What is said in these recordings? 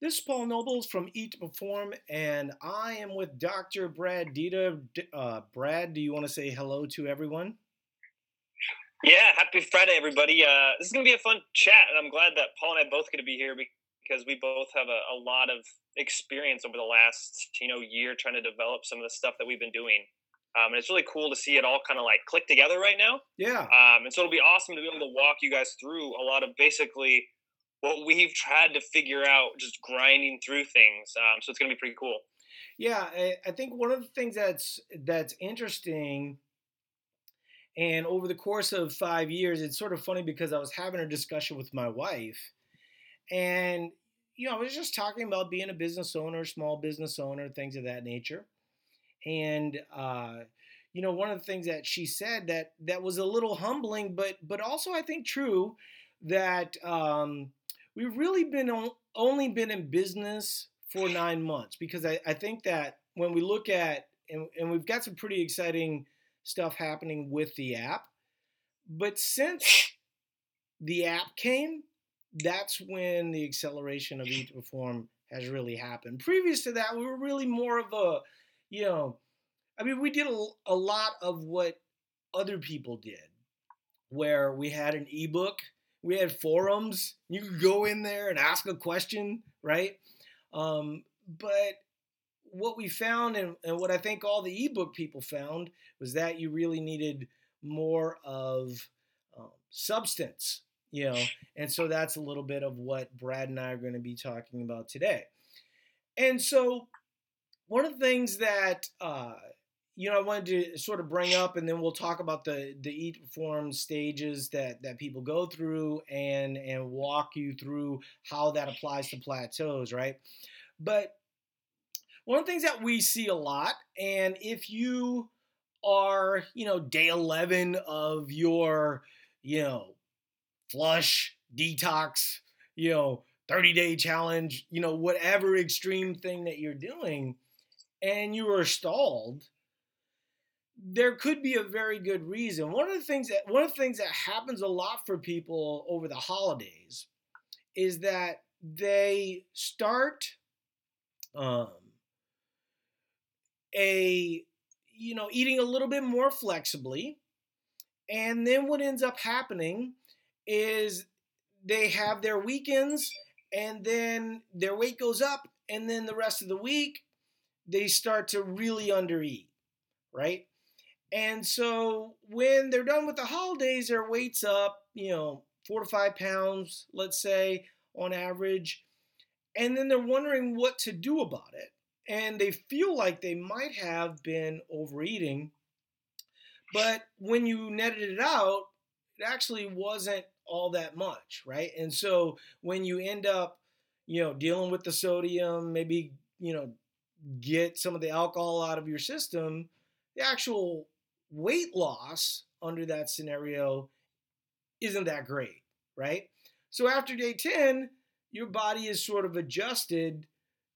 This is Paul Nobles from Eat to Perform, and I am with Dr. Brad Dieter. Uh, Brad, do you want to say hello to everyone? Yeah, happy Friday, everybody. Uh, this is going to be a fun chat, and I'm glad that Paul and I both get to be here because we both have a, a, lot of experience over the last you know year trying to develop some of the stuff that we've been doing. Um, and it's really cool to see it all kind of like click together right now. Yeah. Um, and so it'll be awesome to be able to walk you guys through a lot of basically what we've tried to figure out just grinding through things. Um, so it's going to be pretty cool. Yeah, I, think one of the things that's that's interesting, and over the course of five years, it's sort of funny because I was having a discussion with my wife, and you know, I was just talking about being a business owner, small business owner, things of that nature, and uh, you know, one of the things that she said that that was a little humbling, but but also I think true that um, we've really been only been in business for nine months because I, I think that when we look at and, and we've got some pretty exciting stuff happening with the app, but since the app came, that's when the acceleration of to Perform has really happened. Previous to that, we were really more of a, you know, I mean, we did a, a lot of what other people did, where we had an ebook we had forums. You could go in there and ask a question, right? Um, but what we found, and, and what I think all the ebook people found, was that you really needed more of um, substance, you know. And so that's a little bit of what Brad and I are going to be talking about today. And so one of the things that uh, you know, I wanted to sort of bring up, and then we'll talk about the the eat form stages that that people go through, and and walk you through how that applies to plateaus, right? But one of the things that we see a lot, and if you are, you know, day eleven of your, you know, flush detox, you know, 30 day challenge, you know, whatever extreme thing that you're doing, and you are stalled there could be a very good reason. One of the things that one of the things that happens a lot for people over the holidays is that they start um, a you know eating a little bit more flexibly, and then what ends up happening is they have their weekends, and then their weight goes up, and then the rest of the week they start to really undereat, right? And so when they're done with the holidays, their weight's up, you know, four to five pounds, let's say, on average. And then they're wondering what to do about it. And they feel like they might have been overeating. But when you netted it out, it actually wasn't all that much, right? And so when you end up, you know, dealing with the sodium, maybe, you know, get some of the alcohol out of your system, the actual weight loss under that scenario isn't that great, right? So after day 10, your body is sort of adjusted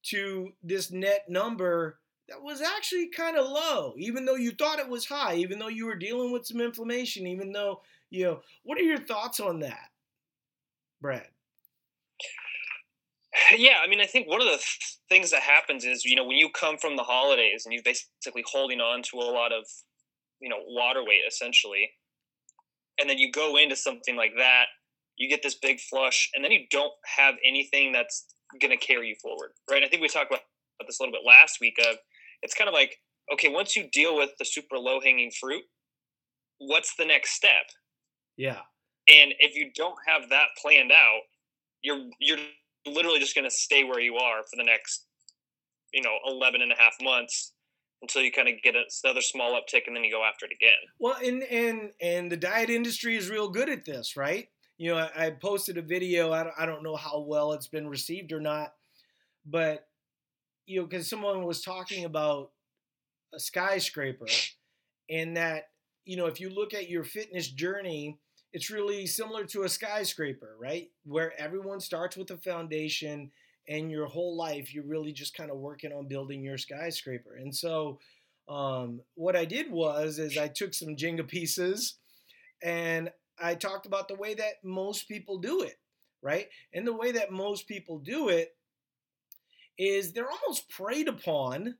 to this net number that was actually kind of low, even though you thought it was high, even though you were dealing with some inflammation, even though, you know, what are your thoughts on that, Brad? Yeah, I mean, I think one of the th- things that happens is, you know, when you come from the holidays and you're basically holding on to a lot of you know water weight essentially. And then you go into something like that you get this big flush and then you don't have anything that's going to carry you forward right? I think we talked about this a little bit last week of it's kind of like okay once you deal with the super low hanging fruit what's the next step? Yeah. And if you don't have that planned out you're you're literally just going to stay where you are for the next you know 11 and a half months until you kind of get another small uptick and then you go after it again. Well, and and and the diet industry is real good at this, right? You know, I, I posted a video. I don't, I don't know how well it's been received or not, but you know, because someone was talking about a skyscraper, and that you know, if you look at your fitness journey, it's really similar to a skyscraper, right? Where everyone starts with a foundation and your whole life you're really just kind of working on building your skyscraper. And so um, what I did was is I took some Jenga pieces and I talked about the way that most people do it, right? And the way that most people do it is they're almost preyed upon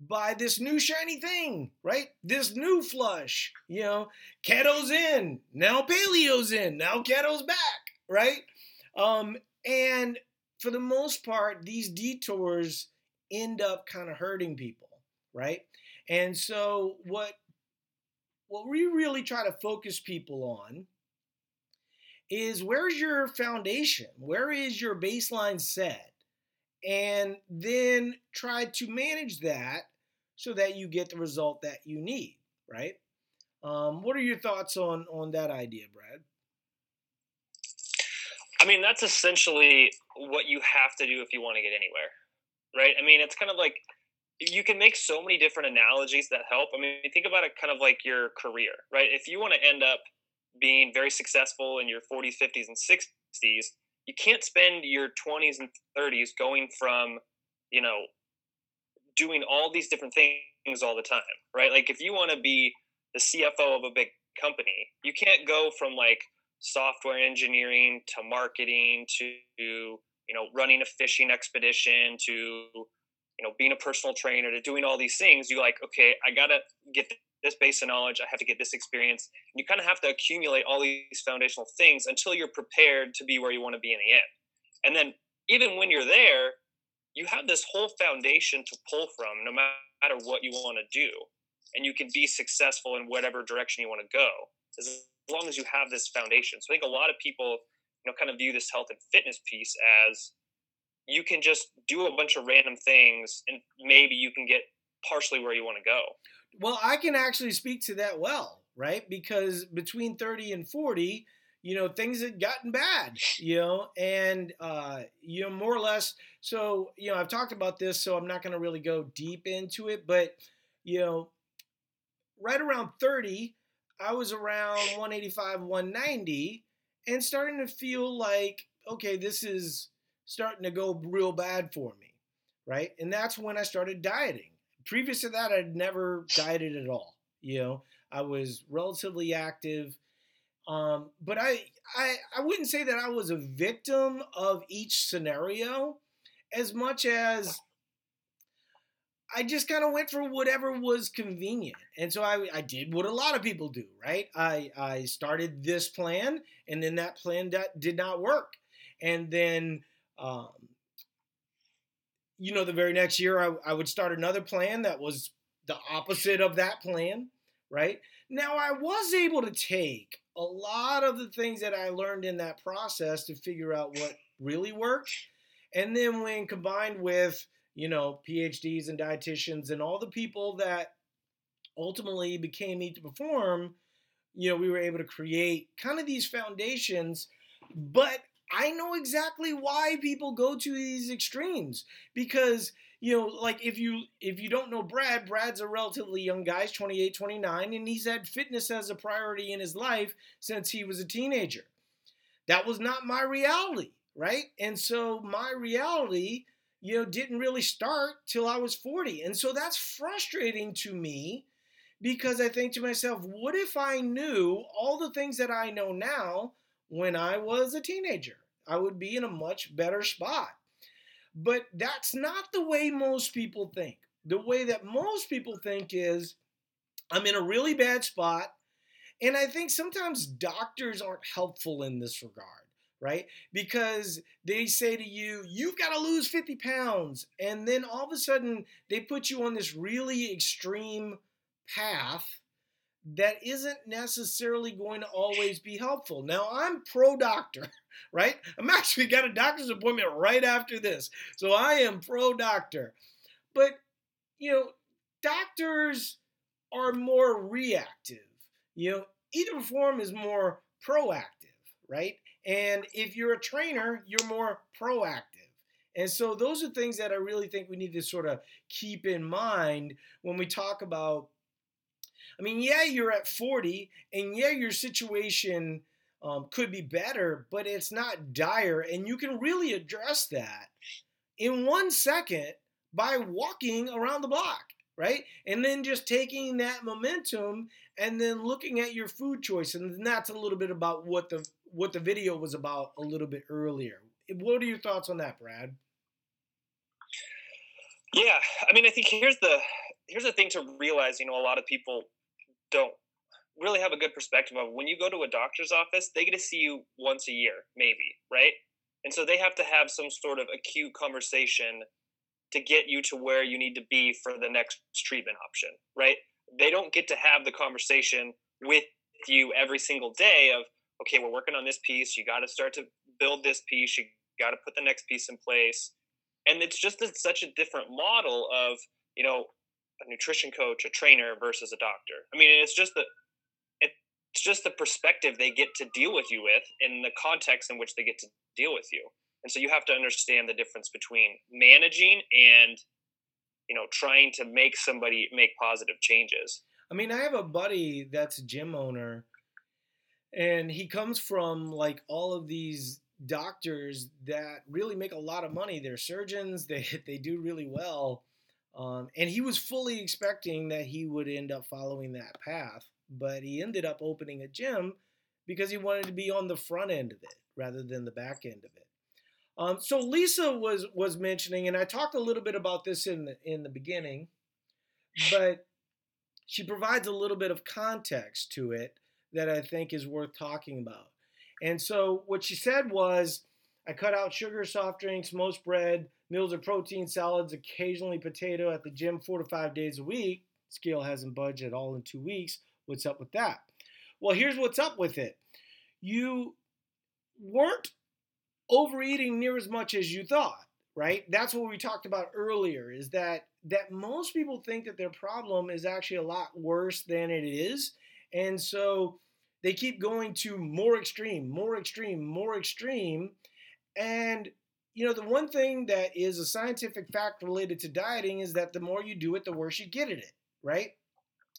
by this new shiny thing, right? This new flush, you know, keto's in, now paleo's in, now keto's back, right? Um, and for the most part, these detours end up kind of hurting people, right? And so what what we really try to focus people on is where's your foundation? Where is your baseline set? And then try to manage that so that you get the result that you need, right? Um, what are your thoughts on on that idea, Brad? I mean, that's essentially what you have to do if you want to get anywhere, right? I mean, it's kind of like you can make so many different analogies that help. I mean, think about it kind of like your career, right? If you want to end up being very successful in your 40s, 50s, and 60s, you can't spend your 20s and 30s going from, you know, doing all these different things all the time, right? Like if you want to be the CFO of a big company, you can't go from like software engineering to marketing to you know running a fishing expedition to you know being a personal trainer to doing all these things. You like okay, I gotta get this base of knowledge. I have to get this experience. And you kind of have to accumulate all these foundational things until you're prepared to be where you want to be in the end. And then even when you're there, you have this whole foundation to pull from no matter what you want to do and you can be successful in whatever direction you want to go as long as you have this foundation. So i think a lot of people you know kind of view this health and fitness piece as you can just do a bunch of random things and maybe you can get partially where you want to go. Well i can actually speak to that well right? Because between 30 and 40 you know things had gotten bad you know and uh you know more or less so you know i've talked about this so i'm not going to really go deep into it but you know right around 30 i was around 185 190 and starting to feel like okay this is starting to go real bad for me right? And that's when i started dieting. Previous to that i'd never dieted at all you know? I was relatively active um, but I, I, I wouldn't say that I was a victim of each scenario as much as I just kind of went for whatever was convenient. And so I, I did what a lot of people do, right? I, I started this plan and then that plan that did not work. And then, um, you know, the very next year I, I would start another plan that was the opposite of that plan, right? Now I was able to take a lot of the things that I learned in that process to figure out what really worked. And then when combined with, you know, PhDs and dietitians and all the people that ultimately became Eat to Perform, you know, we were able to create kind of these foundations. But I know exactly why people go to these extremes because you know, like if you if you don't know Brad, Brad's a relatively young guy, he's 28, 29, and he's had fitness as a priority in his life since he was a teenager. That was not my reality, right? And so my reality, you know, didn't really start till I was 40. And so that's frustrating to me because I think to myself, what if I knew all the things that I know now when I was a teenager? I would be in a much better spot. But that's not the way most people think. The way that most people think is I'm in a really bad spot. And I think sometimes doctors aren't helpful in this regard, right? Because they say to you, you've got to lose 50 pounds. And then all of a sudden, they put you on this really extreme path that isn't necessarily going to always be helpful. Now, I'm pro doctor, right? I'm actually got a doctor's appointment right after this. So I am pro doctor. But, you know, doctors are more reactive. You know, Eat to Perform is more proactive, right? And if you're a trainer, you're more proactive. And so those are things that I really think we need to sort of keep in mind when we talk about I mean, yeah, you're at 40, and yeah, your situation um, could be better, but it's not dire. And you can really address that in one second by walking around the block, right? And then just taking that momentum and then looking at your food choice. And that's a little bit about what the what the video was about a little bit earlier. What are your thoughts on that, Brad? Yeah, I mean, I think here's the here's the thing to realize. You know, a lot of people don't really have a good perspective of when you go to a doctor's office, they get to see you once a year, maybe, right? And so they have to have some sort of acute conversation to get you to where you need to be for the next treatment option, right? They don't get to have the conversation with you every single day of, okay, we're working on this piece. You got to start to build this piece. You got to put the next piece in place. And it's just a, such a different model of, you know, a nutrition coach, a trainer versus a doctor. I mean, it's just the it's just the perspective they get to deal with you with in the context in which they get to deal with you. And so you have to understand the difference between managing and you know trying to make somebody make positive changes. I mean, I have a buddy that's a gym owner and he comes from like all of these doctors that really make a lot of money. They're surgeons, they they do really well. Um, and he was fully expecting that he would end up following that path but he ended up opening a gym because he wanted to be on the front end of it rather than the back end of it. Um, so Lisa was was mentioning, and I talked a little bit about this in the in the beginning, but she provides a little bit of context to it that I think is worth talking about. And so what she said was, I cut out sugar, soft drinks, most bread, meals of protein, salads, occasionally potato at the gym four to five days a week. Scale hasn't budged at all in two weeks. What's up with that? Well, here's what's up with it. You weren't overeating near as much as you thought, right? That's what we talked about earlier is that that most people think that their problem is actually a lot worse than it is. And so they keep going to more extreme, more extreme, more extreme. And you know, the one thing that is a scientific fact related to dieting is that the more you do it, the worse you get at it, right?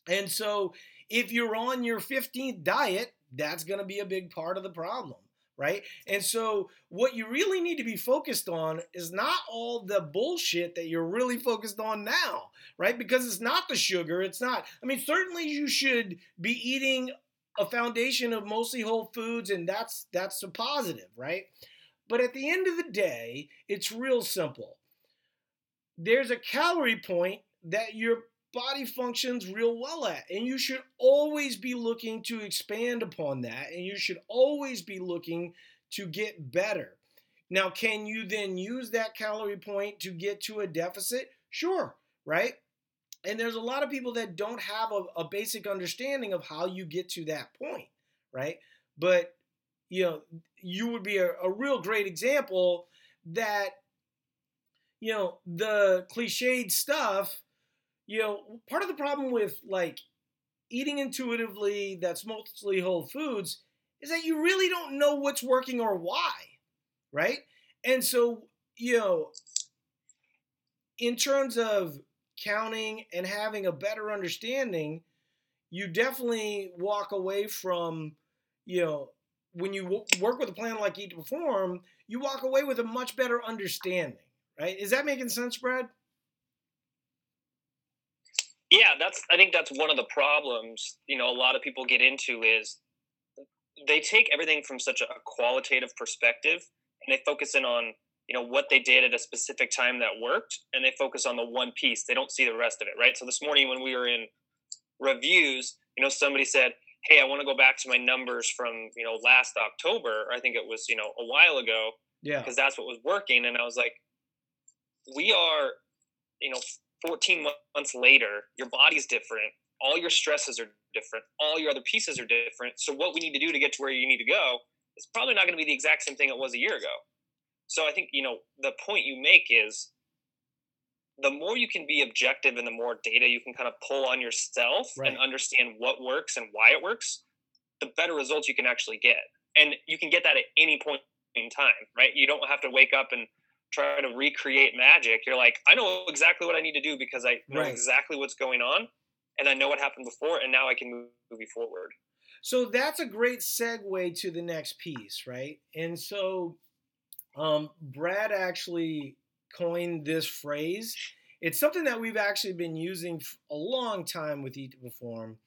And so if you're on your 15th diet, that's going to be a big part of the problem, right? And so, what you really need to be focused on is not all the bullshit that you're really focused on now, right? Because it's not the sugar. It's not, I mean, certainly you should be eating a foundation of mostly whole foods, and that's that's a positive, right? But at the end of the day, it's real simple. There's a calorie point that you're body functions real well at. And you should always be looking to expand upon that. And you should always be looking to get better. Now, can you then use that calorie point to get to a deficit? Sure, right? And there's a lot of people that don't have a, a basic understanding of how you get to that point, right? But, you know, you would be a, a real great example that, you know, the cliched stuff you know, part of the problem with like eating intuitively that's mostly whole foods is that you really don't know what's working or why, right? And so, you know, in terms of counting and having a better understanding, you definitely walk away from, you know, when you work with a plan like Eat to Perform, you walk away with a much better understanding, right? Is that making sense, Brad? yeah that's i think that's one of the problems you know a lot of people get into is they take everything from such a qualitative perspective and they focus in on you know what they did at a specific time that worked and they focus on the one piece they don't see the rest of it right so this morning when we were in reviews you know somebody said hey i want to go back to my numbers from you know last october i think it was you know a while ago yeah because that's what was working and i was like we are you know 14 months later, your body's different. All your stresses are different. All your other pieces are different. So, what we need to do to get to where you need to go is probably not going to be the exact same thing it was a year ago. So, I think, you know, the point you make is the more you can be objective and the more data you can kind of pull on yourself right. and understand what works and why it works, the better results you can actually get. And you can get that at any point in time, right? You don't have to wake up and try to recreate magic. You're like, I know exactly what I need to do because I know right. exactly what's going on and I know what happened before and now I can move, move you forward. So that's a great segue to the next piece, right? And so um, Brad actually coined this phrase. It's something that we've actually been using a long time with Eat to Perform.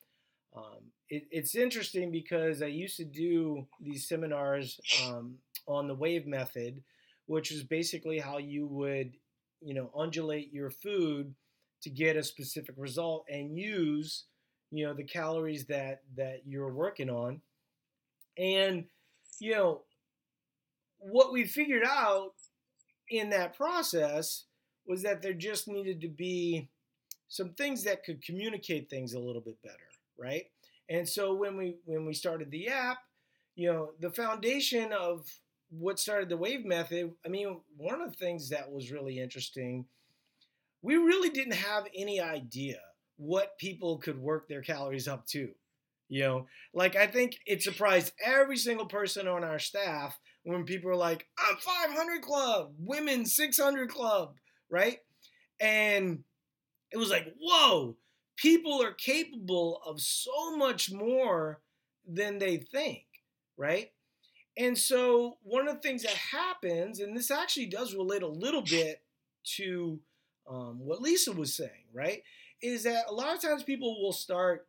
Um, it, it's interesting because I used to do these seminars um, on the wave method, which is basically how you would you know undulate your food to get a specific result and use you know the calories that that you're working on and you know what we figured out in that process was that there just needed to be some things that could communicate things a little bit better right and so when we when we started the app you know the foundation of what started the wave method i mean one of the things that was really interesting we really didn't have any idea what people could work their calories up to. You know, like I think it surprised every single person on our staff when people are like, I'm 500 club, women 600 club, right? And it was like, whoa, people are capable of so much more than they think, right? And so, one of the things that happens, and this actually does relate a little bit to um, what Lisa was saying, right? Is that a lot of times people will start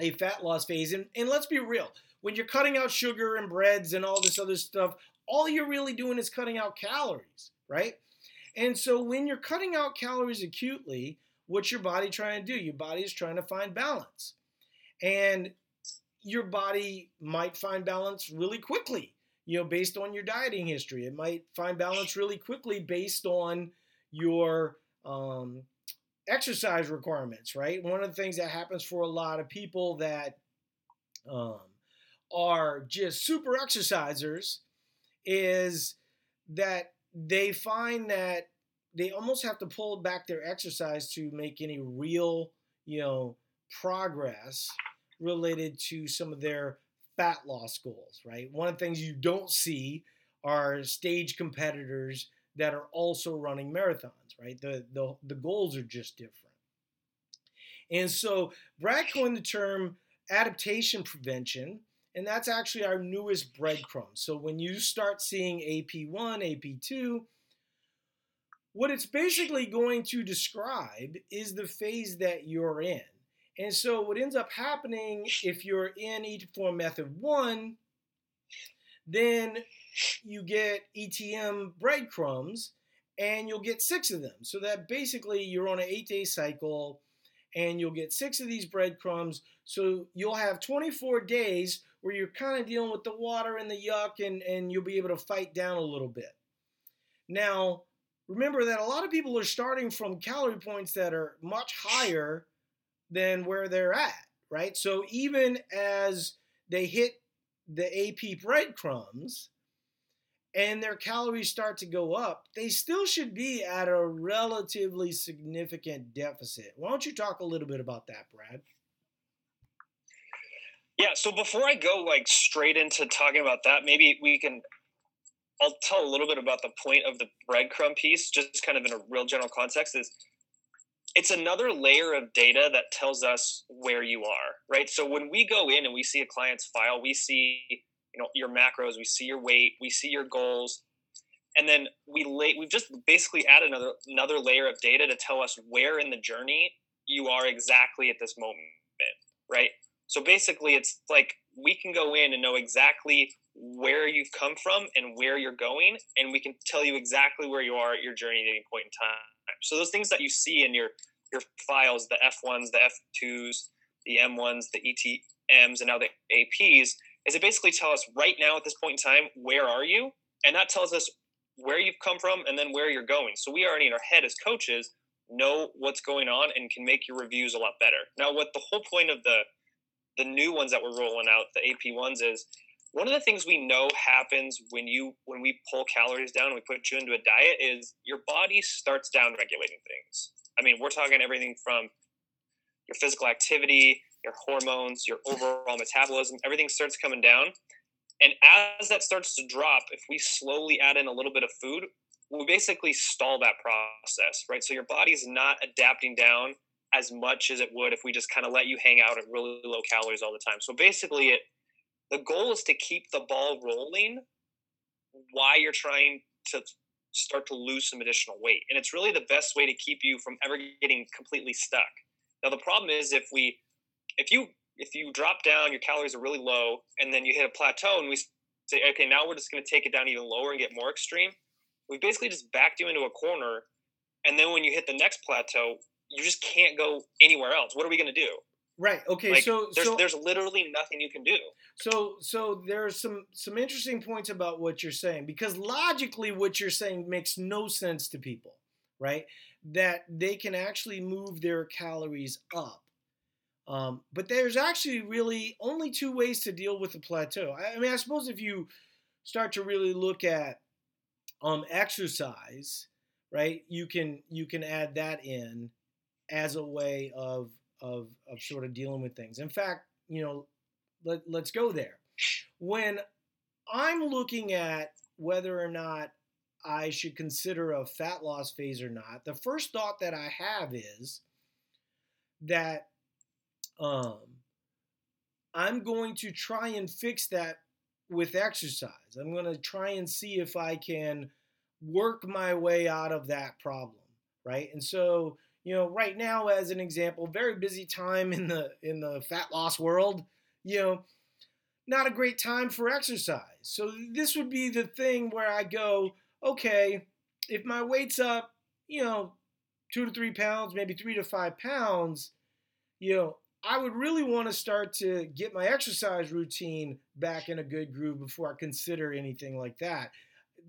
a fat loss phase, and, and let's be real, when you're cutting out sugar and breads and all this other stuff, all you're really doing is cutting out calories, right? And so when you're cutting out calories acutely, what's your body trying to do? Your body is trying to find balance. And your body might find balance really quickly, you know, based on your dieting history. It might find balance really quickly based on your um, exercise requirements, right? One of the things that happens for a lot of people that um, are just super exercisers is that they find that they almost have to pull back their exercise to make any real, you know, progress related to some of their fat loss goals, right? One of the things you don't see are stage competitors that are also running marathons, right? The, the, the goals are just different. And so Brad coined the term adaptation prevention, and that's actually our newest breadcrumb. So when you start seeing AP1, AP2, what it's basically going to describe is the phase that you're in. And so what ends up happening if you're in Eat form Method 1, then you get ETM breadcrumbs and you'll get six of them. So that basically you're on an eight day cycle and you'll get six of these breadcrumbs. So you'll have 24 days where you're kind of dealing with the water and the yuck and, and you'll be able to fight down a little bit. Now, remember that a lot of people are starting from calorie points that are much higher than where they're at, right? So even as they hit the AP breadcrumbs and their calories start to go up, they still should be at a relatively significant deficit. Why don't you talk a little bit about that, Brad? Yeah, so before I go like straight into talking about that, maybe we can I'll tell a little bit about the point of the breadcrumb piece, just kind of in a real general context is it's another layer of data that tells us where you are, right? So when we go in and we see a client's file, we see you know your macros, we see your weight, we see your goals, and then we lay, we've just basically added another another layer of data to tell us where in the journey you are exactly at this moment, right? So basically, it's like we can go in and know exactly where you've come from and where you're going, and we can tell you exactly where you are at your journey at any point in time. So those things that you see in your your files, the F1s, the F2s, the M1s, the ETMs, and now the APs, is it basically tell us right now at this point in time, where are you? And that tells us where you've come from and then where you're going. So we already in our head as coaches know what's going on and can make your reviews a lot better. Now, what the whole point of the the new ones that we're rolling out, the AP ones, is one of the things we know happens when you when we pull calories down and we put you into a diet is your body starts down regulating things. I mean, we're talking everything from your physical activity, your hormones, your overall metabolism, everything starts coming down. And as that starts to drop, if we slowly add in a little bit of food, we basically stall that process, right? So your body's not adapting down as much as it would if we just kind of let you hang out at really low calories all the time. So basically, it the goal is to keep the ball rolling while you're trying to start to lose some additional weight. And it's really the best way to keep you from ever getting completely stuck. Now the problem is if we if you if you drop down, your calories are really low, and then you hit a plateau, and we say, okay, now we're just going to take it down even lower and get more extreme. We basically just backed you into a corner and then when you hit the next plateau, you just can't go anywhere else. What are we going to do? Right. Okay. Like, so there's so there's literally nothing you can do. so so there's some some interesting points about what you're saying because logically what you're saying makes no sense to people, right? That they can actually move their calories up. Um, but there's actually really only two ways to deal with the plateau. I, I mean, I suppose if you start to really look at um, exercise, right, you can you can add that in as a way of of of sort of dealing with things. In fact, you know, let, let's go there. When I'm looking at whether or not I should consider a fat loss phase or not, the first thought that I have is that um, I'm going to try and fix that with exercise. I'm going to try and see if I can work my way out of that problem, right? And so, you know, right now as an example, very busy time in the in the fat loss world, you know, not a great time for exercise. So this would be the thing where I go, okay, if my weight's up, you know, 2 to 3 pounds, maybe 3 to 5 pounds, you know, I would really want to start to get my exercise routine back in a good groove before I consider anything like that.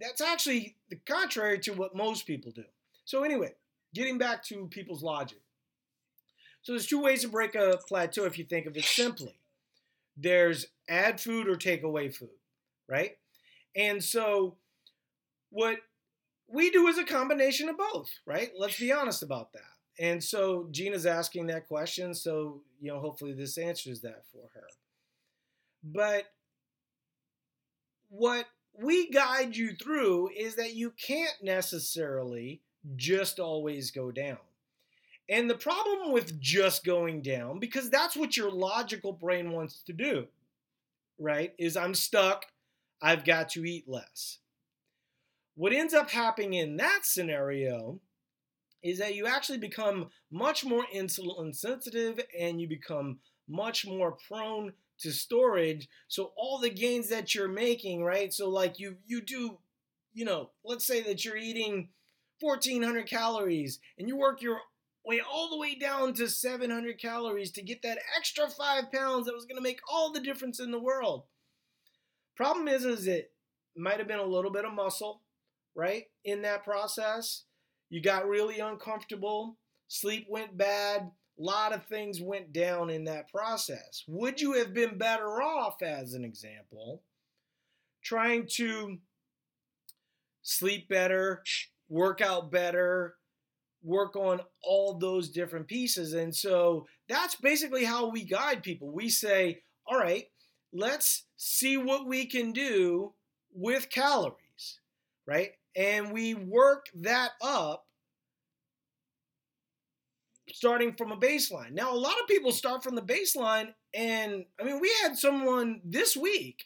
That's actually the contrary to what most people do. So, anyway, getting back to people's logic. So, there's two ways to break a plateau if you think of it simply there's add food or take away food, right? And so, what we do is a combination of both, right? Let's be honest about that. And so Gina's asking that question, so you know, hopefully this answers that for her. But what we guide you through is that you can't necessarily just always go down. And the problem with just going down, because that's what your logical brain wants to do, right? Is I'm stuck, I've got to eat less. What ends up happening in that scenario is that you actually become much more insulin sensitive and you become much more prone to storage so all the gains that you're making right so like you you do you know let's say that you're eating 1400 calories and you work your way all the way down to 700 calories to get that extra five pounds that was going to make all the difference in the world problem is is it might have been a little bit of muscle right in that process you got really uncomfortable, sleep went bad, a lot of things went down in that process. Would you have been better off, as an example, trying to sleep better, work out better, work on all those different pieces? And so that's basically how we guide people. We say, all right, let's see what we can do with calories, right? and we work that up starting from a baseline. Now, a lot of people start from the baseline, and I mean, we had someone this week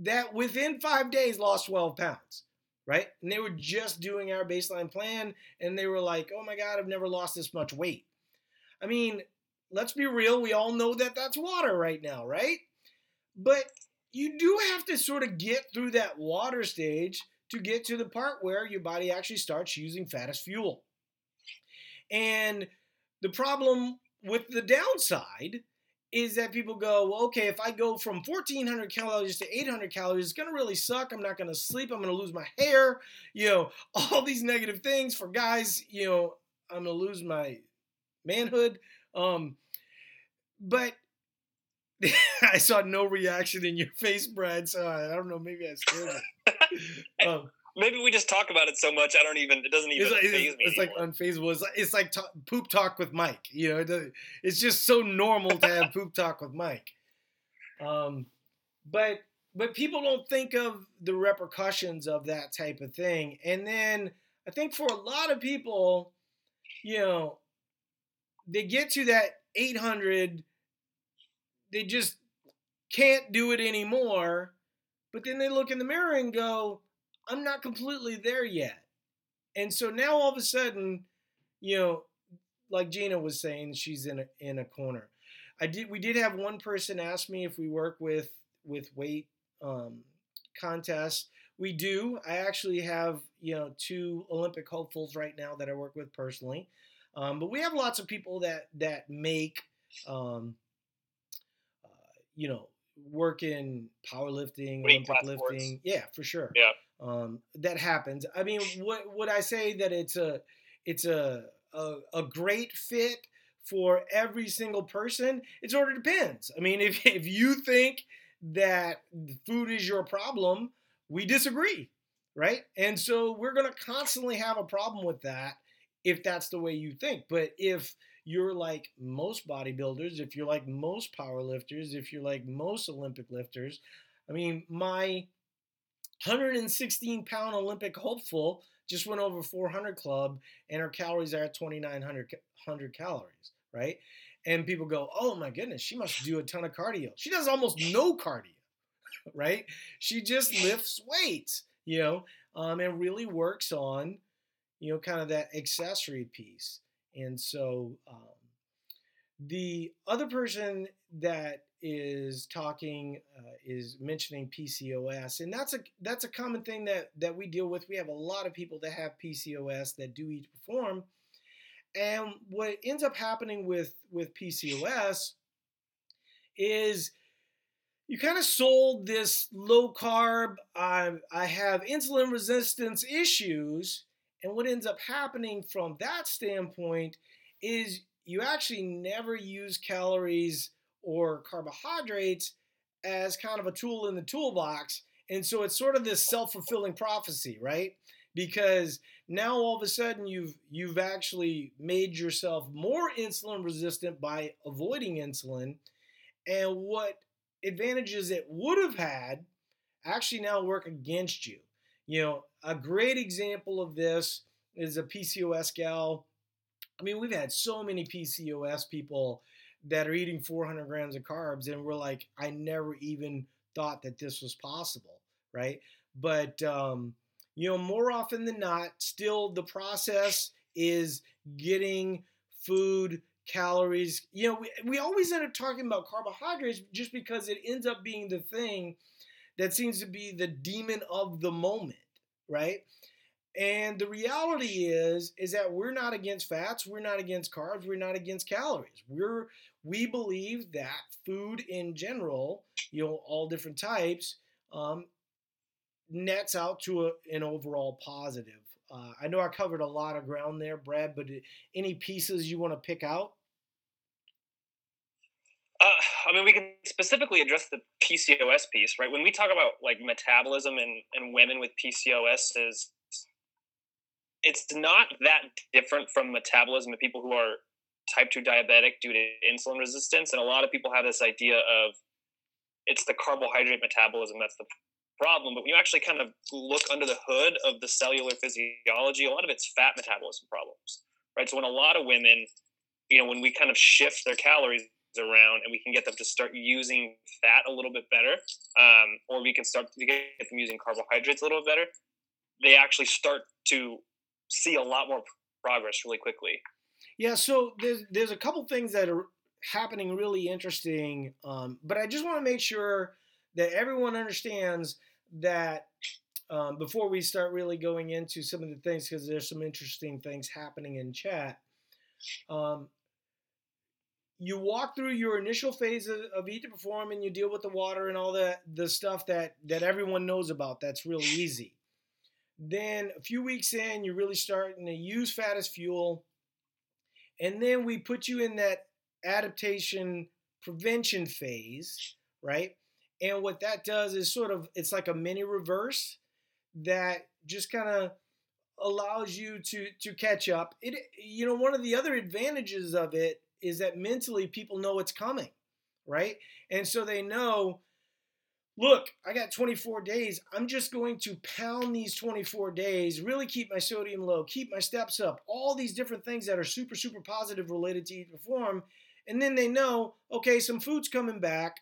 that within five days lost 12 pounds, right? And they were just doing our baseline plan, and they were like, oh my God, I've never lost this much weight. I mean, let's be real, we all know that that's water right now, right? But you do have to sort of get through that water stage to get to the part where your body actually starts using fat as fuel. And the problem with the downside is that people go, well, okay, if I go from 1400 calories to 800 calories, it's going to really suck. I'm not going to sleep. I'm going to lose my hair. You know, all these negative things for guys, you know, I'm going to lose my manhood. Um, but I saw no reaction in your face, Brad. So I, I don't know. Maybe I scared you. um, Maybe we just talk about it so much. I don't even. It doesn't even it's like, phase it's, me. it's like unfazable. It's like, it's like poop talk with Mike. You know, it it's just so normal to have poop talk with Mike. Um, but but people don't think of the repercussions of that type of thing. And then I think for a lot of people, you know, they get to that 800, they just can't do it anymore. But then they look in the mirror and go, I'm not completely there yet. And so now all of a sudden, you know, like Gina was saying, she's in a in a corner. I did we did have one person ask me if we work with with weight um, contests. we do. I actually have you know two Olympic hopefuls right now that I work with personally, um, but we have lots of people that that make, um, uh, you know, work in powerlifting, Olympic lifting. Sports. Yeah, for sure. Yeah, um, that happens. I mean, what would I say that it's a it's a, a a great fit for every single person? It sort of depends. I mean, if if you think that food is your problem, we disagree, right? And so we're going to constantly have a problem with that if that's the way you think. But if you're like most bodybuilders, if you're like most powerlifters, if you're like most Olympic lifters, I mean, my 116 pound Olympic hopeful just went over 400 club and her calories are at 2900 calories, right? And people go, oh my goodness, she must do a ton of cardio. She does almost no cardio, right? She just lifts weights, you know, um, and really works on, you know, kind of that accessory piece. And so um, the other person that is talking uh, is mentioning PCOS, and that's a that's a common thing that that we deal with. We have a lot of people that have PCOS that do eat perform, and what ends up happening with with PCOS is you kind of sold this low carb. I I have insulin resistance issues, and what ends up happening from that standpoint is you actually never use calories or carbohydrates as kind of a tool in the toolbox. And so it's sort of this self-fulfilling prophecy, right? Because now all of a sudden you've you've actually made yourself more insulin resistant by avoiding insulin. And what advantages it would have had actually now work against you. You know, a great example of this is a PCOS gal. I mean, we've had so many PCOS people that are eating 400 grams of carbs, and we're like, I never even thought that this was possible, right? But um, you know, more often than not, still the process is getting food calories. You know, we, we always end up talking about carbohydrates just because it ends up being the thing that seems to be the demon of the moment, right? And the reality is is that we're not against fats, we're not against carbs, we're not against calories. We're we believe that food in general, you know, all different types, um, nets out to a, an overall positive. Uh, I know I covered a lot of ground there, Brad, but any pieces you want to pick out? Uh, I mean, we can specifically address the PCOS piece, right? When we talk about like metabolism and, and women with PCOS, is it's not that different from metabolism of people who are type 2 diabetic due to insulin resistance. And a lot of people have this idea of it's the carbohydrate metabolism that's the problem. But when you actually kind of look under the hood of the cellular physiology, a lot of it's fat metabolism problems, right? So when a lot of women, you know, when we kind of shift their calories around and we can get them to start using fat a little bit better, um, or we can start to get them using carbohydrates a little bit better, they actually start to see a lot more progress really quickly. Yeah, so there's there's a couple things that are happening really interesting, um, but I just want to make sure that everyone understands that um, before we start really going into some of the things, because there's some interesting things happening in chat. Um, you walk through your initial phase of, of eat to perform, and you deal with the water and all that the stuff that that everyone knows about. That's really easy. Then a few weeks in, you're really starting to use fat as fuel. And then we put you in that adaptation prevention phase, right? And what that does is sort of, it's like a mini reverse that just kind of allows you to to catch up. It you know one of the other advantages of it is that mentally people know it's coming, right? And so they know look, I got 24 days. I'm just going to pound these 24 days, really keep my sodium low, keep my steps up, all these different things that are super, super positive related to eat perform. And then they know, okay, some food's coming back.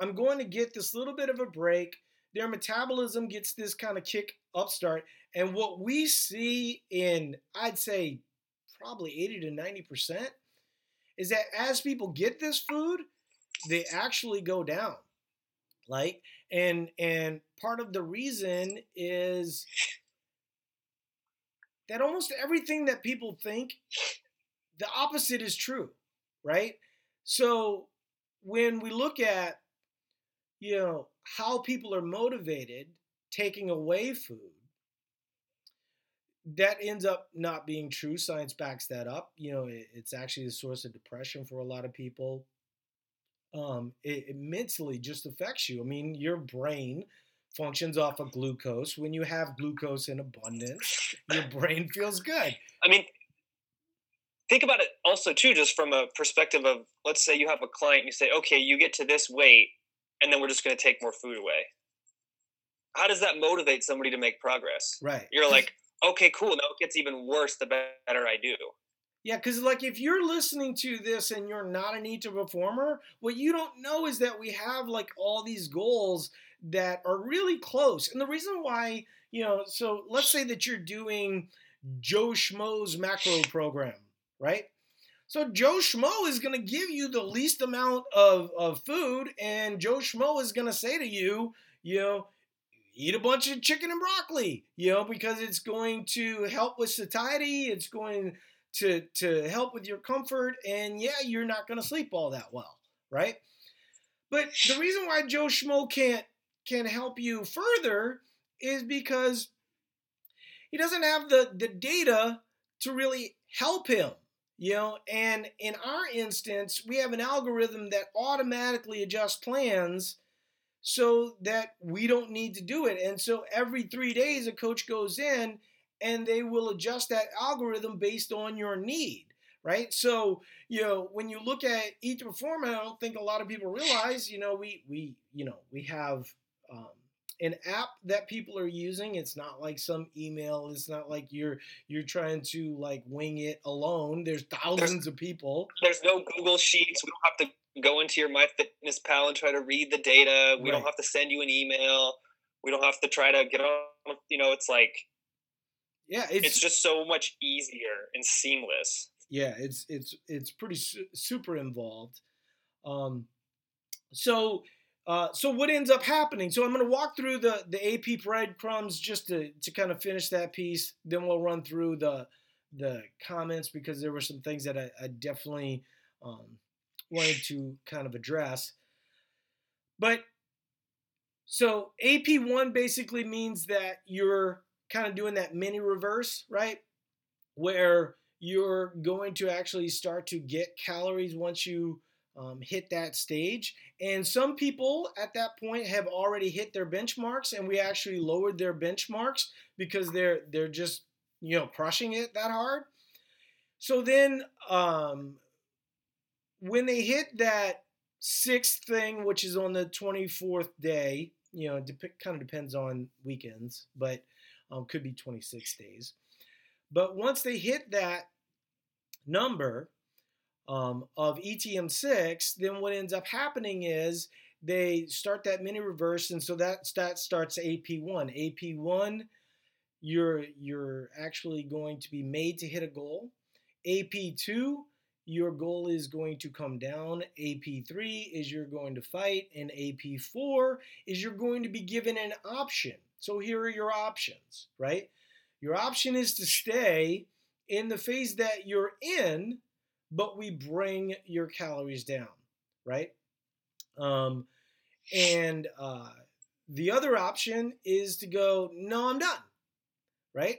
I'm going to get this little bit of a break. Their metabolism gets this kind of kick upstart. And what we see in, I'd say, probably 80 to 90%, is that as people get this food, they actually go down. Like, and and part of the reason is that almost everything that people think the opposite is true right? So when we look at you know how people are motivated taking away food that ends up not being true. Science backs that up. You know it, it's actually a source of depression for a lot of people um, it, it mentally just affects you. I mean your brain functions off of glucose. When you have glucose in abundance your brain feels good. I mean think about it also too just from a perspective of let's say you have a client and you say okay you get to this weight and then we're just going to take more food away. How does that motivate somebody to make progress? Right. You're like okay cool now it gets even worse the better i do yeah because like if you're listening to this and you're not an eat to performer what you don't know is that we have like all these goals that are really close and the reason why you know so let's say that you're doing joe schmo's macro program right? So Joe Schmo is going to give you the least amount of, of food, and Joe Schmo is going to say to you, you know, eat a bunch of chicken and broccoli, you know, because it's going to help with satiety, it's going to to help with your comfort, and yeah, you're not going to sleep all that well, right? But the reason why Joe Schmo can't can help you further is because he doesn't have the the data to really help him you know, and in our instance, we have an algorithm that automatically adjusts plans so that we don't need to do it. And so every three days, a coach goes in and they will adjust that algorithm based on your need, right? So, you know, when you look at each performance, I don't think a lot of people realize, you know, we, we, you know, we have, um, an app that people are using. It's not like some email. It's not like you're you're trying to like wing it alone. There's thousands there's, of people. There's no Google Sheets. We don't have to go into your MyFitnessPal and try to read the data. We right. don't have to send you an email. We don't have to try to get on. You know, it's like yeah, it's, it's just so much easier and seamless. Yeah, it's it's it's pretty su- super involved. Um, so uh, so what ends up happening? So I'm going to walk through the the AP breadcrumbs just to to kind of finish that piece. Then we'll run through the the comments because there were some things that I, I definitely um, wanted to kind of address. But so AP one basically means that you're kind of doing that mini reverse, right? Where you're going to actually start to get calories once you um, hit that stage. And some people at that point have already hit their benchmarks, and we actually lowered their benchmarks because they're they're just you know crushing it that hard. So then, um, when they hit that sixth thing, which is on the twenty fourth day, you know, dep- kind of depends on weekends, but um, could be twenty six days. But once they hit that number, um, of ETM6, then what ends up happening is they start that mini reverse, and so that that starts AP1. AP1, you're you're actually going to be made to hit a goal. AP2, your goal is going to come down. AP3 is you're going to fight, and AP4 is you're going to be given an option. So here are your options, right? Your option is to stay in the phase that you're in but we bring your calories down, right? Um, and uh, the other option is to go, no, I'm done, right?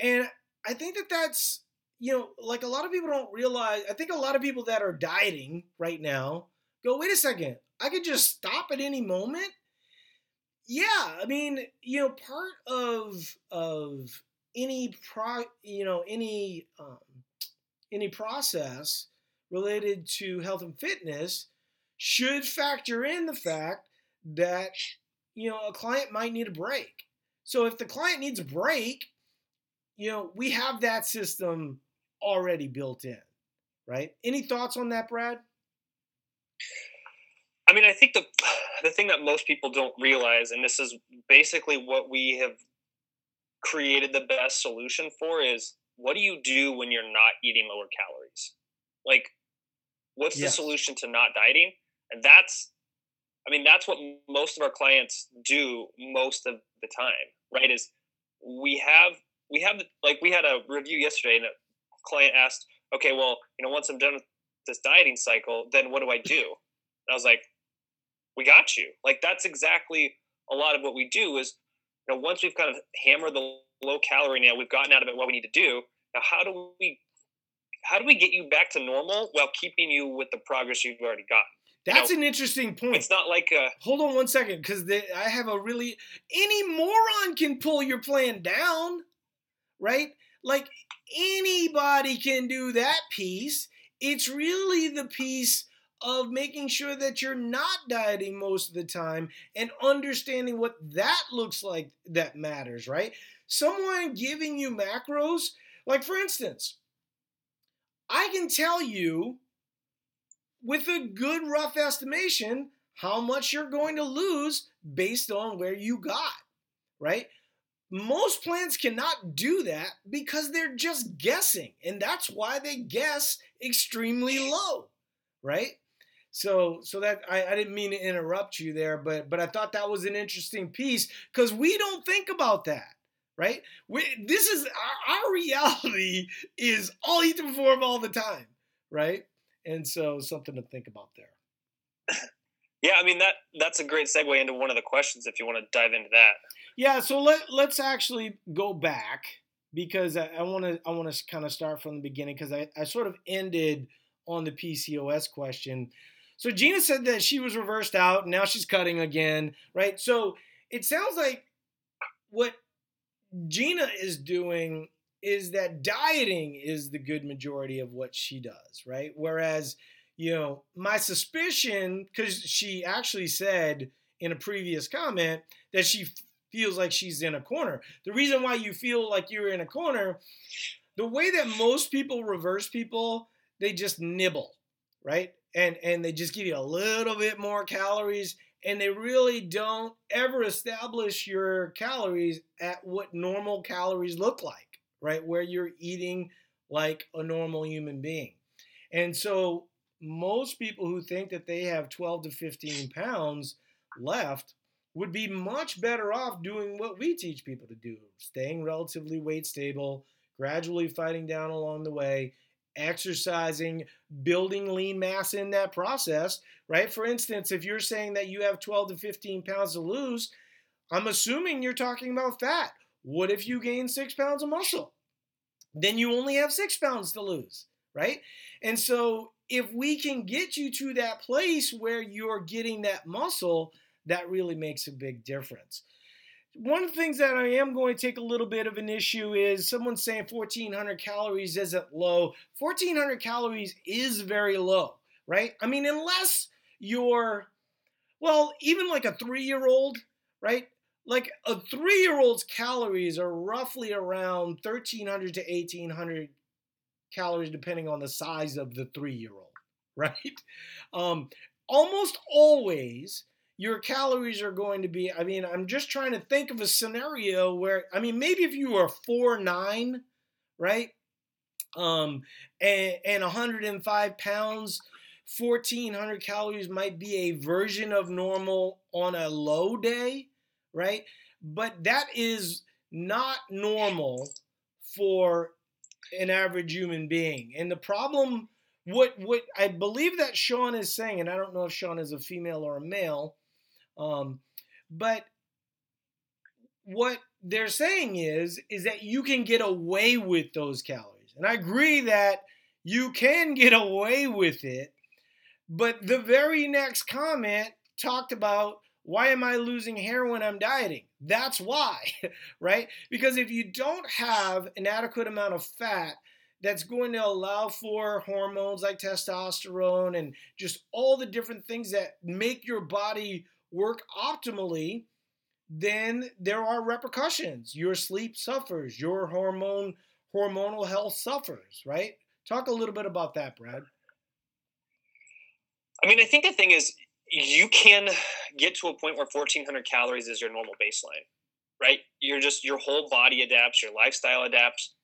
And I think that that's, you know, like a lot of people don't realize, I think a lot of people that are dieting right now go, wait a second, I could just stop at any moment. Yeah, I mean, you know, part of of any pro, you know, any um, any process related to health and fitness should factor in the fact that you know a client might need a break. So if the client needs a break, you know, we have that system already built in, right? Any thoughts on that, Brad? I mean, I think the the thing that most people don't realize, and this is basically what we have created the best solution for, is what do you do when you're not eating lower calories? Like, what's yes. the solution to not dieting? And that's I mean, that's what most of our clients do most of the time, right? Is we have we have like we had a review yesterday, and a client asked, "Okay, well, you know, once I'm done with this dieting cycle, then what do I do?" And I was like, "We got you." Like that's exactly a lot of what we do. Is you know, once we've kind of hammered the low calorie nail, we've gotten out of it what we need to do. Now, how do we how do we get you back to normal while keeping you with the progress you've already got? That's you know, an interesting point. It's not like a, hold on one second because I have a really any moron can pull your plan down, right? Like anybody can do that piece. It's really the piece of making sure that you're not dieting most of the time and understanding what that looks like that matters, right? Someone giving you macros, like for instance, I can tell you with a good rough estimation how much you're going to lose based on where you got, right? Most plans cannot do that because they're just guessing, and that's why they guess extremely low, right? So, so that I, I didn't mean to interrupt you there, but but I thought that was an interesting piece because we don't think about that right? We, this is our, our, reality is all eat to perform all the time, right? And so something to think about there. Yeah, I mean that that's a great segue into one of the questions if you want to dive into that. Yeah, so let let's actually go back because I want to I want to kind of start from the beginning because I, I sort of ended on the PCOS question. So Gina said that she was reversed out and now she's cutting again, right? So it sounds like what Gina is doing is that dieting is the good majority of what she does, right? Whereas, you know, my suspicion, because she actually said in a previous comment that she feels like she's in a corner. The reason why you feel like you're in a corner, the way that most people reverse people, they just nibble, right? And and they just give you a little bit more calories and they really don't ever establish your calories at what normal calories look like, right? Where you're eating like a normal human being. And so most people who think that they have 12 to 15 pounds left would be much better off doing what we teach people to do staying relatively weight stable, gradually fighting down along the way, exercising, building lean mass in that process, right? For instance, if you're saying that you have 12 to 15 pounds to lose, I'm assuming you're talking about fat. What if you gain six pounds of muscle? Then you only have six pounds to lose, right? And so if we can get you to that place where you're getting that muscle, that really makes a big difference one of the things that I am going to take a little bit of an issue is someone saying 1400 calories isn't low. 1400 calories is very low, right? I mean, unless you're, well, even like a three year old, right? Like a three year old's calories are roughly around 1300 to 1800 calories, depending on the size of the three year old, right? Um, almost always your calories are going to be. I mean, I'm just trying to think of a scenario where, I mean, maybe if you were four nine, right, um, and, and 105 pounds, 1400 calories might be a version of normal on a low day, right? But that is not normal for an average human being. And the problem, what what I believe that Sean is saying, and I don't know if Sean is a female or a male, um, but what they're saying is is that you can get away with those calories. And I agree that you can get away with it. But the very next comment talked about why am I losing hair when I'm dieting? That's why, right? Because if you don't have an adequate amount of fat that's going to allow for hormones like testosterone and just all the different things that make your body work optimally, then there are repercussions. Your sleep suffers, your hormone hormonal health suffers, right? Talk a little bit about that, Brad. I mean, I think the thing is you can get to a point where 1400 calories is your normal baseline, right? You're just your whole body adapts, your lifestyle adapts,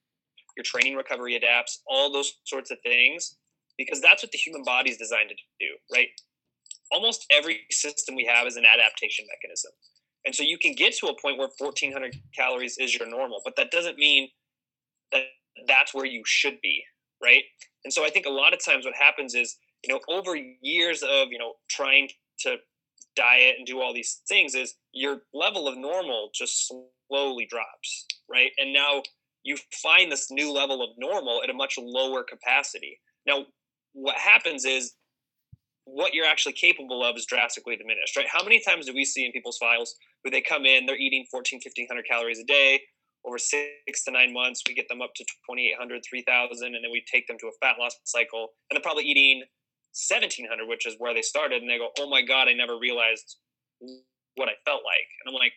your training recovery adapts, all those sorts of things because that's what the human body is designed to do, right? Almost every system we have is an adaptation mechanism. And so you can get to a point where 1400 calories is your normal, but that doesn't mean that that's where you should be, right? And so I think a lot of times what happens is, you know, over years of, you know, trying to diet and do all these things is your level of normal just slowly drops, right? And now you find this new level of normal at a much lower capacity. Now, what happens is what you're actually capable of is drastically diminished, right? How many times do we see in people's files where they come in, they're eating 14, 1500 calories a day over six to nine months, we get them up to 2,800, 3,000, and then we take them to a fat loss cycle, and they're probably eating 1,700, which is where they started, and they go, oh my God, I never realized what I felt like. And I'm like,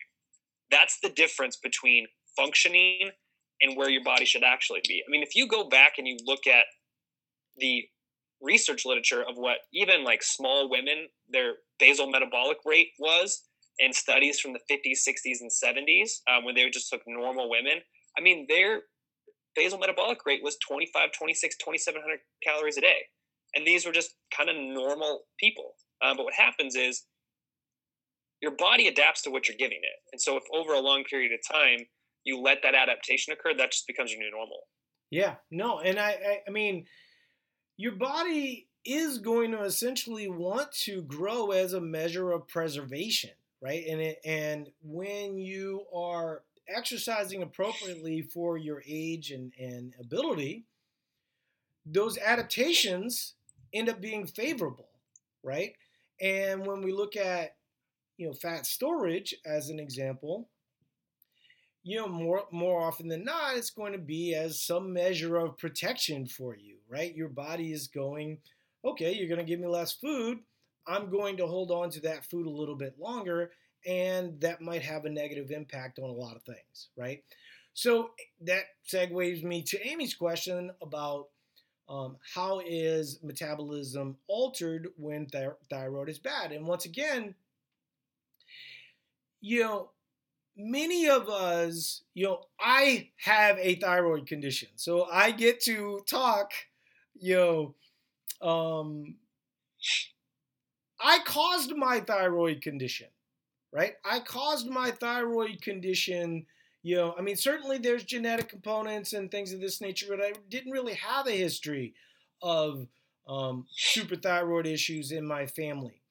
that's the difference between functioning and where your body should actually be. I mean, if you go back and you look at the research literature of what even like small women, their basal metabolic rate was in studies from the 50s, 60s, and 70s um, when they just took normal women, I mean, their basal metabolic rate was 25, 26, 2700 calories a day. And these were just kind of normal people. Um, but what happens is your body adapts to what you're giving it. And so if over a long period of time you let that adaptation occur, that just becomes your new normal. Yeah, no, and I, I, I mean, your body is going to essentially want to grow as a measure of preservation, right? And it, and when you are exercising appropriately for your age and, and ability, those adaptations end up being favorable, right? And when we look at you know fat storage as an example, you know more more often than not it's going to be as some measure of protection for you right? Your body is going okay you're going to give me less food. I'm going to hold on to that food a little bit longer and that might have a negative impact on a lot of things right? So that segues me to amy's question about um, how is metabolism altered when th- thyroid is bad? And once again you know many of us, you know, I have a thyroid condition. So I get to talk, know, um, I caused my thyroid condition, right? I caused my thyroid condition. You know, I mean, certainly there's genetic components and things of this nature, but I didn't really have a history of um, superthyroid issues in my family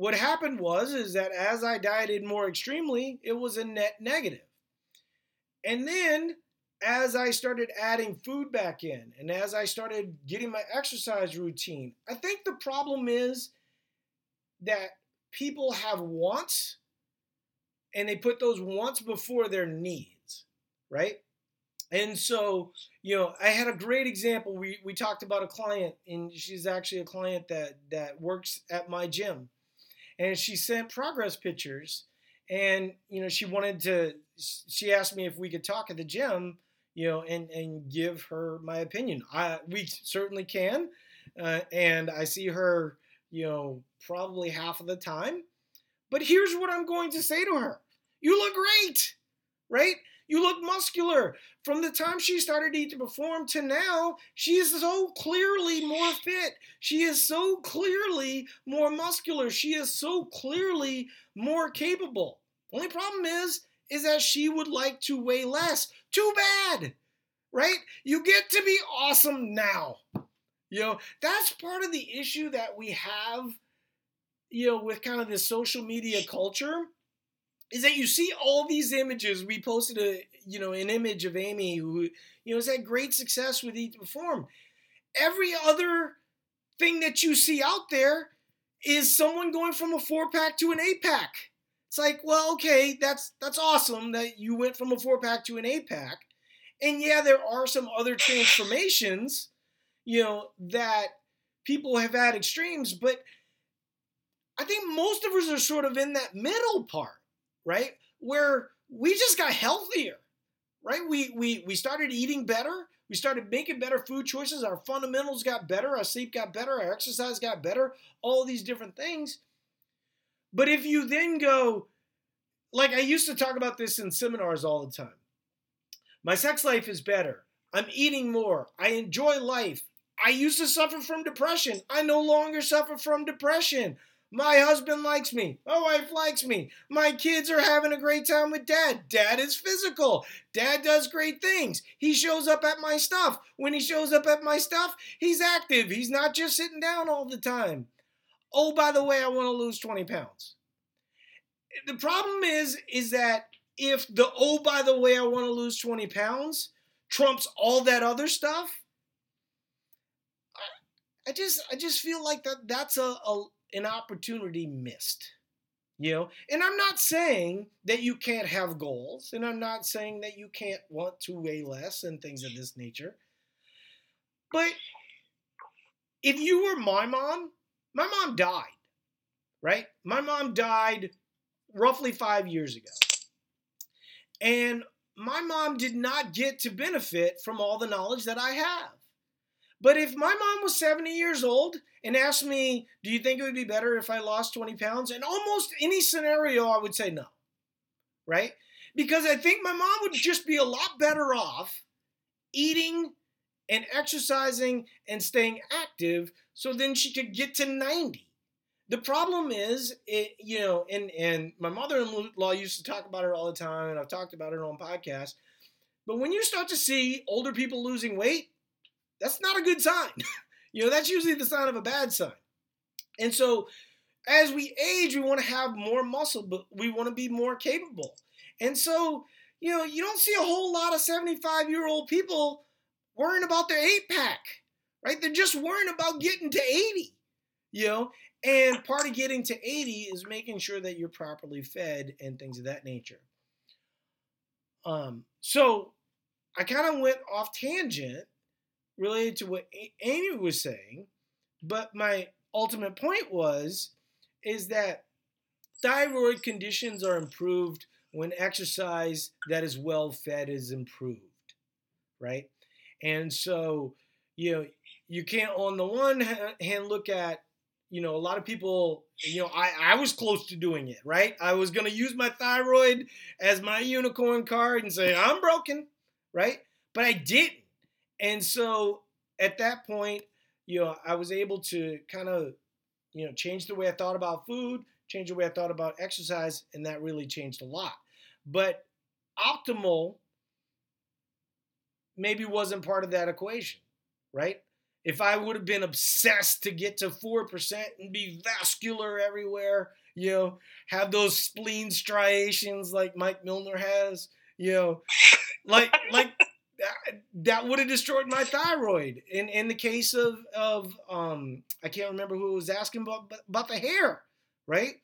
what happened was is that as I dieted more extremely, it was a net negative. And then as I started adding food back in and as I started getting my exercise routine, I think the problem is that people have wants and they put those wants before their needs, right? And so, you know, I had a great example. We we talked about a client, and she's actually a client that that works at my gym and she sent progress pictures and you know she wanted to she asked me if we could talk at the gym you know and and give her my opinion i we certainly can uh, and i see her you know probably half of the time but here's what i'm going to say to her you look great right you look muscular. From the time she started to perform to now, she is so clearly more fit. She is so clearly more muscular. She is so clearly more capable. Only problem is, is that she would like to weigh less. Too bad, right? You get to be awesome now. You know, that's part of the issue that we have, you know, with kind of this social media culture is that you see all these images. We posted a you know an image of Amy who you know has had great success with Eat to Perform. Every other thing that you see out there is someone going from a four pack to an eight pack. It's like, well, okay, that's that's awesome that you went from a four pack to an eight pack. And yeah, there are some other transformations, you know, that people have had extremes, but I think most of us are sort of in that middle part right? Where we just got healthier, right? We we we started eating better. We started making better food choices. Our fundamentals got better. Our sleep got better. Our exercise got better. All these different things. But if you then go, like I used to talk about this in seminars all the time. My sex life is better. I'm eating more. I enjoy life. I used to suffer from depression. I no longer suffer from depression. My husband likes me. My wife likes me. My kids are having a great time with dad. Dad is physical. Dad does great things. He shows up at my stuff. When he shows up at my stuff, he's active. He's not just sitting down all the time. Oh, by the way, I want to lose 20 pounds. The problem is, is that if the oh, by the way, I want to lose 20 pounds trumps all that other stuff, I just I just feel like that that's a, a an opportunity missed. You know, and I'm not saying that you can't have goals, and I'm not saying that you can't want to weigh less and things of this nature. But if you were my mom, my mom died, right? My mom died roughly five years ago. And my mom did not get to benefit from all the knowledge that I have. But if my mom was 70 years old and asked me, Do you think it would be better if I lost 20 pounds? In almost any scenario, I would say no. Right? Because I think my mom would just be a lot better off eating and exercising and staying active so then she could get to 90. The problem is, it, you know, and, and my mother in law used to talk about it all the time, and I've talked about it on podcasts. But when you start to see older people losing weight, that's not a good sign. you know, that's usually the sign of a bad sign. And so as we age, we want to have more muscle, but we want to be more capable. And so, you know, you don't see a whole lot of 75 year old people worrying about their eight pack, right? They're just worrying about getting to 80, you know? And part of getting to 80 is making sure that you're properly fed and things of that nature. Um, so I kind of went off tangent related to what Amy was saying, but my ultimate point was is that thyroid conditions are improved when exercise that is well fed is improved, right? And so, you know, you can't on the one hand look at, you know, a lot of people, you know, I, I was close to doing it, right? I was going to use my thyroid as my unicorn card and say, I'm broken, right? But I didn't. And so at that point, you know, I was able to kind of, you know, change the way I thought about food, change the way I thought about exercise, and that really changed a lot. But optimal maybe wasn't part of that equation, right? If I would have been obsessed to get to 4% and be vascular everywhere, you know, have those spleen striations like Mike Milner has, you know, like like that would have destroyed my thyroid. In in the case of of um, I can't remember who was asking about about the hair, right?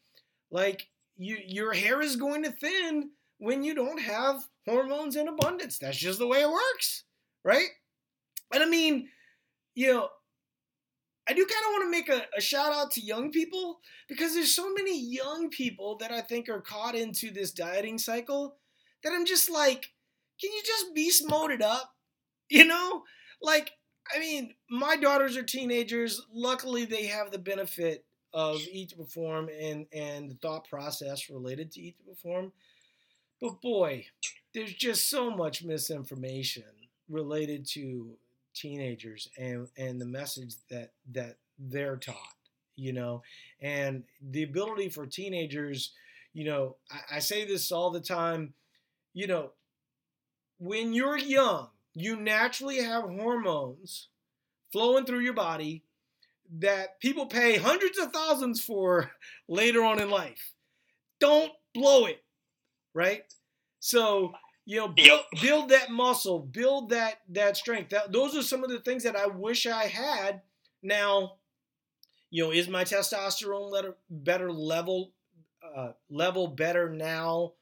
Like you your hair is going to thin when you don't have hormones in abundance. That's just the way it works, right? And I mean, you know, I do kind of want to make a, a, shout out to young people because there's so many young people that I think are caught into this dieting cycle that I'm just like, can you just be smoted up? You know? Like, I mean, my daughters are teenagers. Luckily, they have the benefit of Eat to Perform and, and the thought process related to Eat to Perform. But boy, there's just so much misinformation related to teenagers and, and the message that, that they're taught, you know? And the ability for teenagers, you know, I, I say this all the time, you know, when you're young, you naturally have hormones flowing through your body that people pay hundreds of thousands for later on in life. Don't blow it, right? So, you know, build, build that muscle, build that that strength. That, those are some of the things that I wish I had. Now, you know, is my testosterone letter, better level uh, level better now?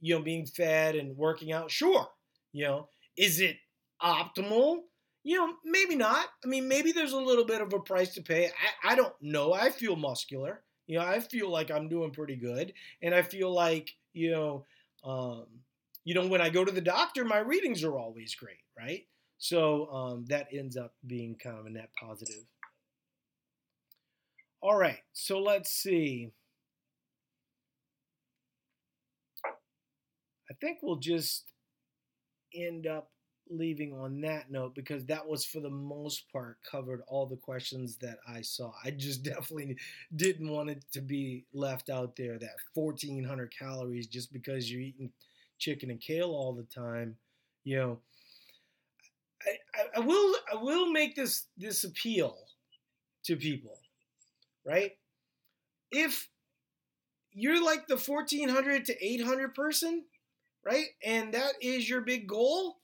You know, being fed and working out. Sure, you know, is it optimal? You know, maybe not. I mean, maybe there's a little bit of a price to pay. I, I don't know. I feel muscular. You know, I feel like I'm doing pretty good. And I feel like, you know, um, you know, when I go to the doctor, my readings are always great, right? So um, that ends up being kind of a net positive. All right, so let's see. I think we'll just end up leaving on that note because that was for the most part covered all the questions that I saw. I just definitely didn't want it to be left out there that 1400 calories just because you're eating chicken and kale all the time. You know, I, I, I will I will make this this appeal to people, right? If you're like the 1400 to 800 person, right? And that is your big goal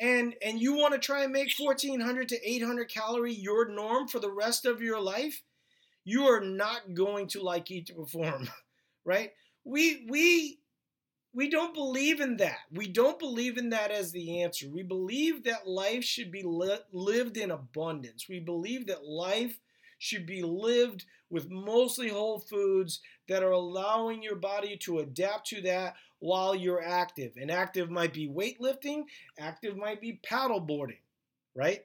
and and you want to try and make 1400 to 800 calorie your norm for the rest of your life, you are not going to like eat to perform, right? We we we don't believe in that. We don't believe in that as the answer. We believe that life should be li- lived in abundance. We believe that life should be lived with mostly whole foods that are allowing your body to adapt to that while you're active. And active might be weightlifting, active might be paddleboarding, right?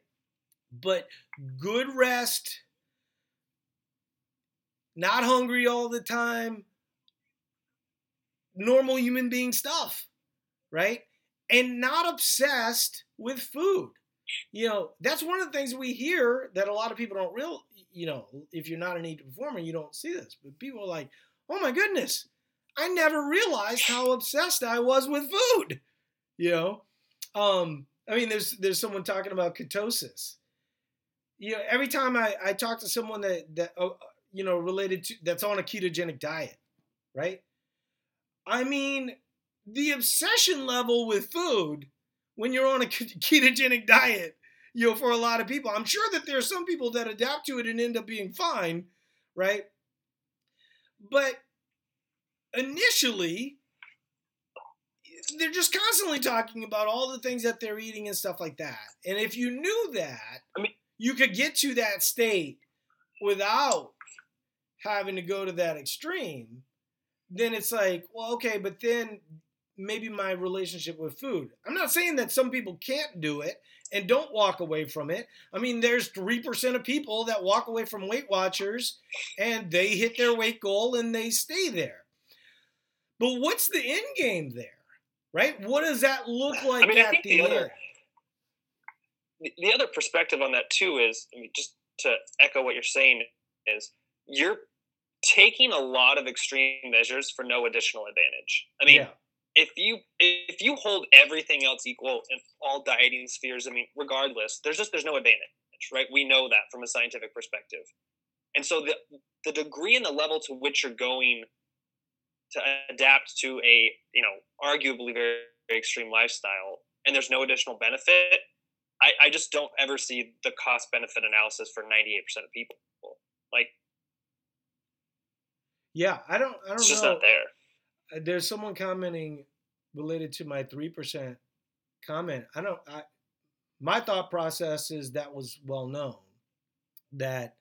But good rest, not hungry all the time, normal human being stuff, right? And not obsessed with food. You know, that's one of the things we hear that a lot of people don't real, you know, if you're not an eat performer, you don't see this. But people are like, oh my goodness, I never realized how obsessed I was with food. You know, um, I mean, there's there's someone talking about ketosis. You know, every time I, I talk to someone that that uh, you know related to that's on a ketogenic diet, right? I mean, the obsession level with food when you're on a ketogenic diet, you know, for a lot of people. I'm sure that there are some people that adapt to it and end up being fine, right? But initially, they're just constantly talking about all the things that they're eating and stuff like that. And if you knew that, I mean, you could get to that state without having to go to that extreme. Then it's like, well, okay, but then maybe my relationship with food. I'm not saying that some people can't do it and don't walk away from it. I mean, there's 3% of people that walk away from Weight Watchers and they hit their weight goal and they stay there. But what's the end game there? Right? What does that look like I mean, at the, the end? Other, the other perspective on that too is I mean, just to echo what you're saying is you're taking a lot of extreme measures for no additional advantage. I mean, yeah. if you if you hold everything else equal in all dieting spheres, I mean, regardless, there's just there's no advantage, right? We know that from a scientific perspective. And so the the degree and the level to which you're going to adapt to a you know arguably very, very extreme lifestyle and there's no additional benefit I, I just don't ever see the cost benefit analysis for 98% of people like yeah i don't i don't it's know just not there. Uh, there's someone commenting related to my 3% comment. I don't i my thought process is that was well known that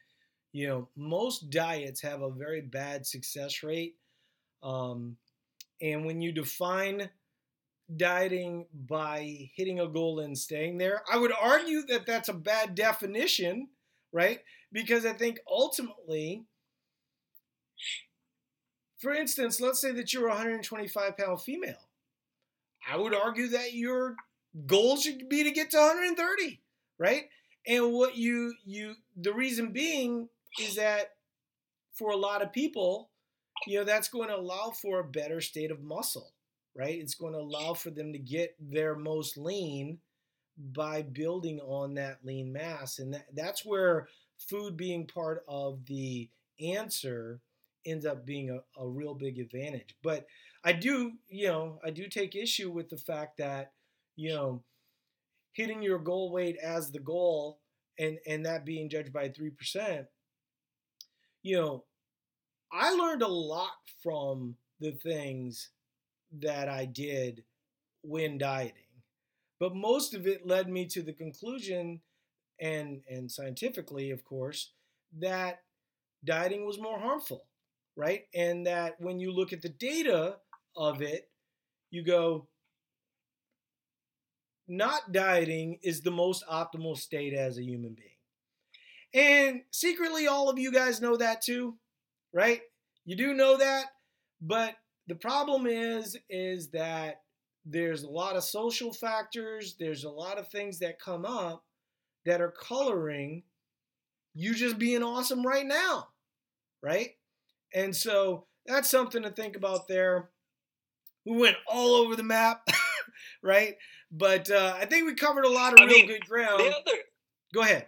you know most diets have a very bad success rate um, and when you define dieting by hitting a goal and staying there, I would argue that that's a bad definition, right? Because I think ultimately, for instance, let's say that you're a 125 pound female. I would argue that your goal should be to get to 130, right? And what you you the reason being is that for a lot of people, you know, that's going to allow for a better state of muscle, right? It's going to allow for them to get their most lean by building on that lean mass. And that, that's where food being part of the answer ends up being a, a real big advantage. But I do, you know, I do take issue with the fact that, you know, hitting your goal weight as the goal and and that being judged by 3%, you know, I learned a lot from the things that I did when dieting. But most of it led me to the conclusion, and, and scientifically, of course, that dieting was more harmful, right? And that when you look at the data of it, you go, not dieting is the most optimal state as a human being. And secretly, all of you guys know that too right? You do know that, but the problem is is that there's a lot of social factors, there's a lot of things that come up that are coloring you just being awesome right now, right? And so that's something to think about there. We went all over the map, right? But uh, I think we covered a lot of I real mean, good ground. Other, Go ahead.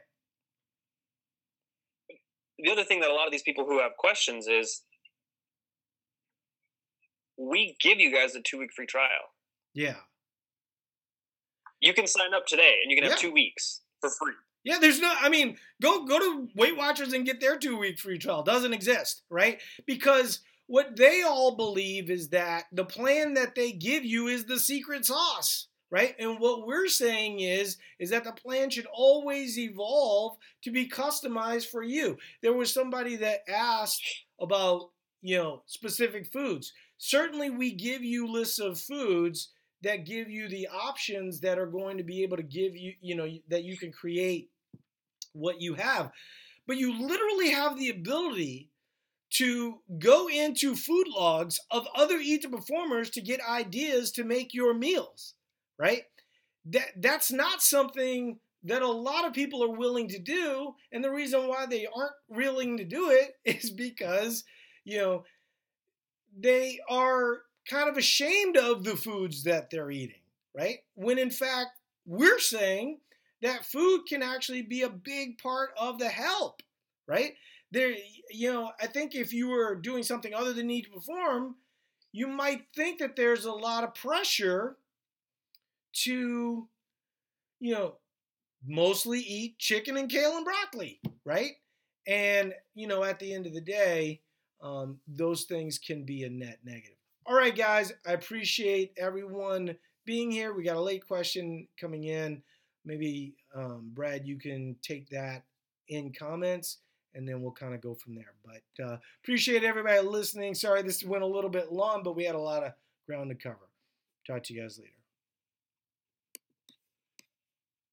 The other thing that a lot of these people who have questions is we give you guys a two week free trial. Yeah. You can sign up today and you can have yeah. two weeks for free. Yeah, there's no. I mean, go go to Weight Watchers and get their two week free trial. Doesn't exist, right? Because what they all believe is that the plan that they give you is the secret sauce, right? And what we're saying is is that the plan should always evolve to be customized for you. There was somebody that asked about you know specific foods. Certainly, we give you lists of foods that give you the options that are going to be able to give you, you know, that you can create what you have. But you literally have the ability to go into food logs of other Eat to Performers to get ideas to make your meals, right? That that's not something that a lot of people are willing to do, and the reason why they aren't willing to do it is because, you know, they are kind of ashamed of the foods that they're eating, right? When in fact, we're saying that food can actually be a big part of the help, right? There, you know, I think if you were doing something other than Eat to Perform, you might think that there's a lot of pressure to, you know, mostly eat chicken and kale and broccoli, right? And, you know, at the end of the day, um, those things can be a net negative. All right, guys, I appreciate everyone being here. We got a late question coming in. Maybe, um, Brad, you can take that in comments and then we'll kind of go from there. But uh, appreciate everybody listening. Sorry this went a little bit long, but we had a lot of ground to cover. Talk to you guys later.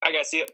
I guys. See you.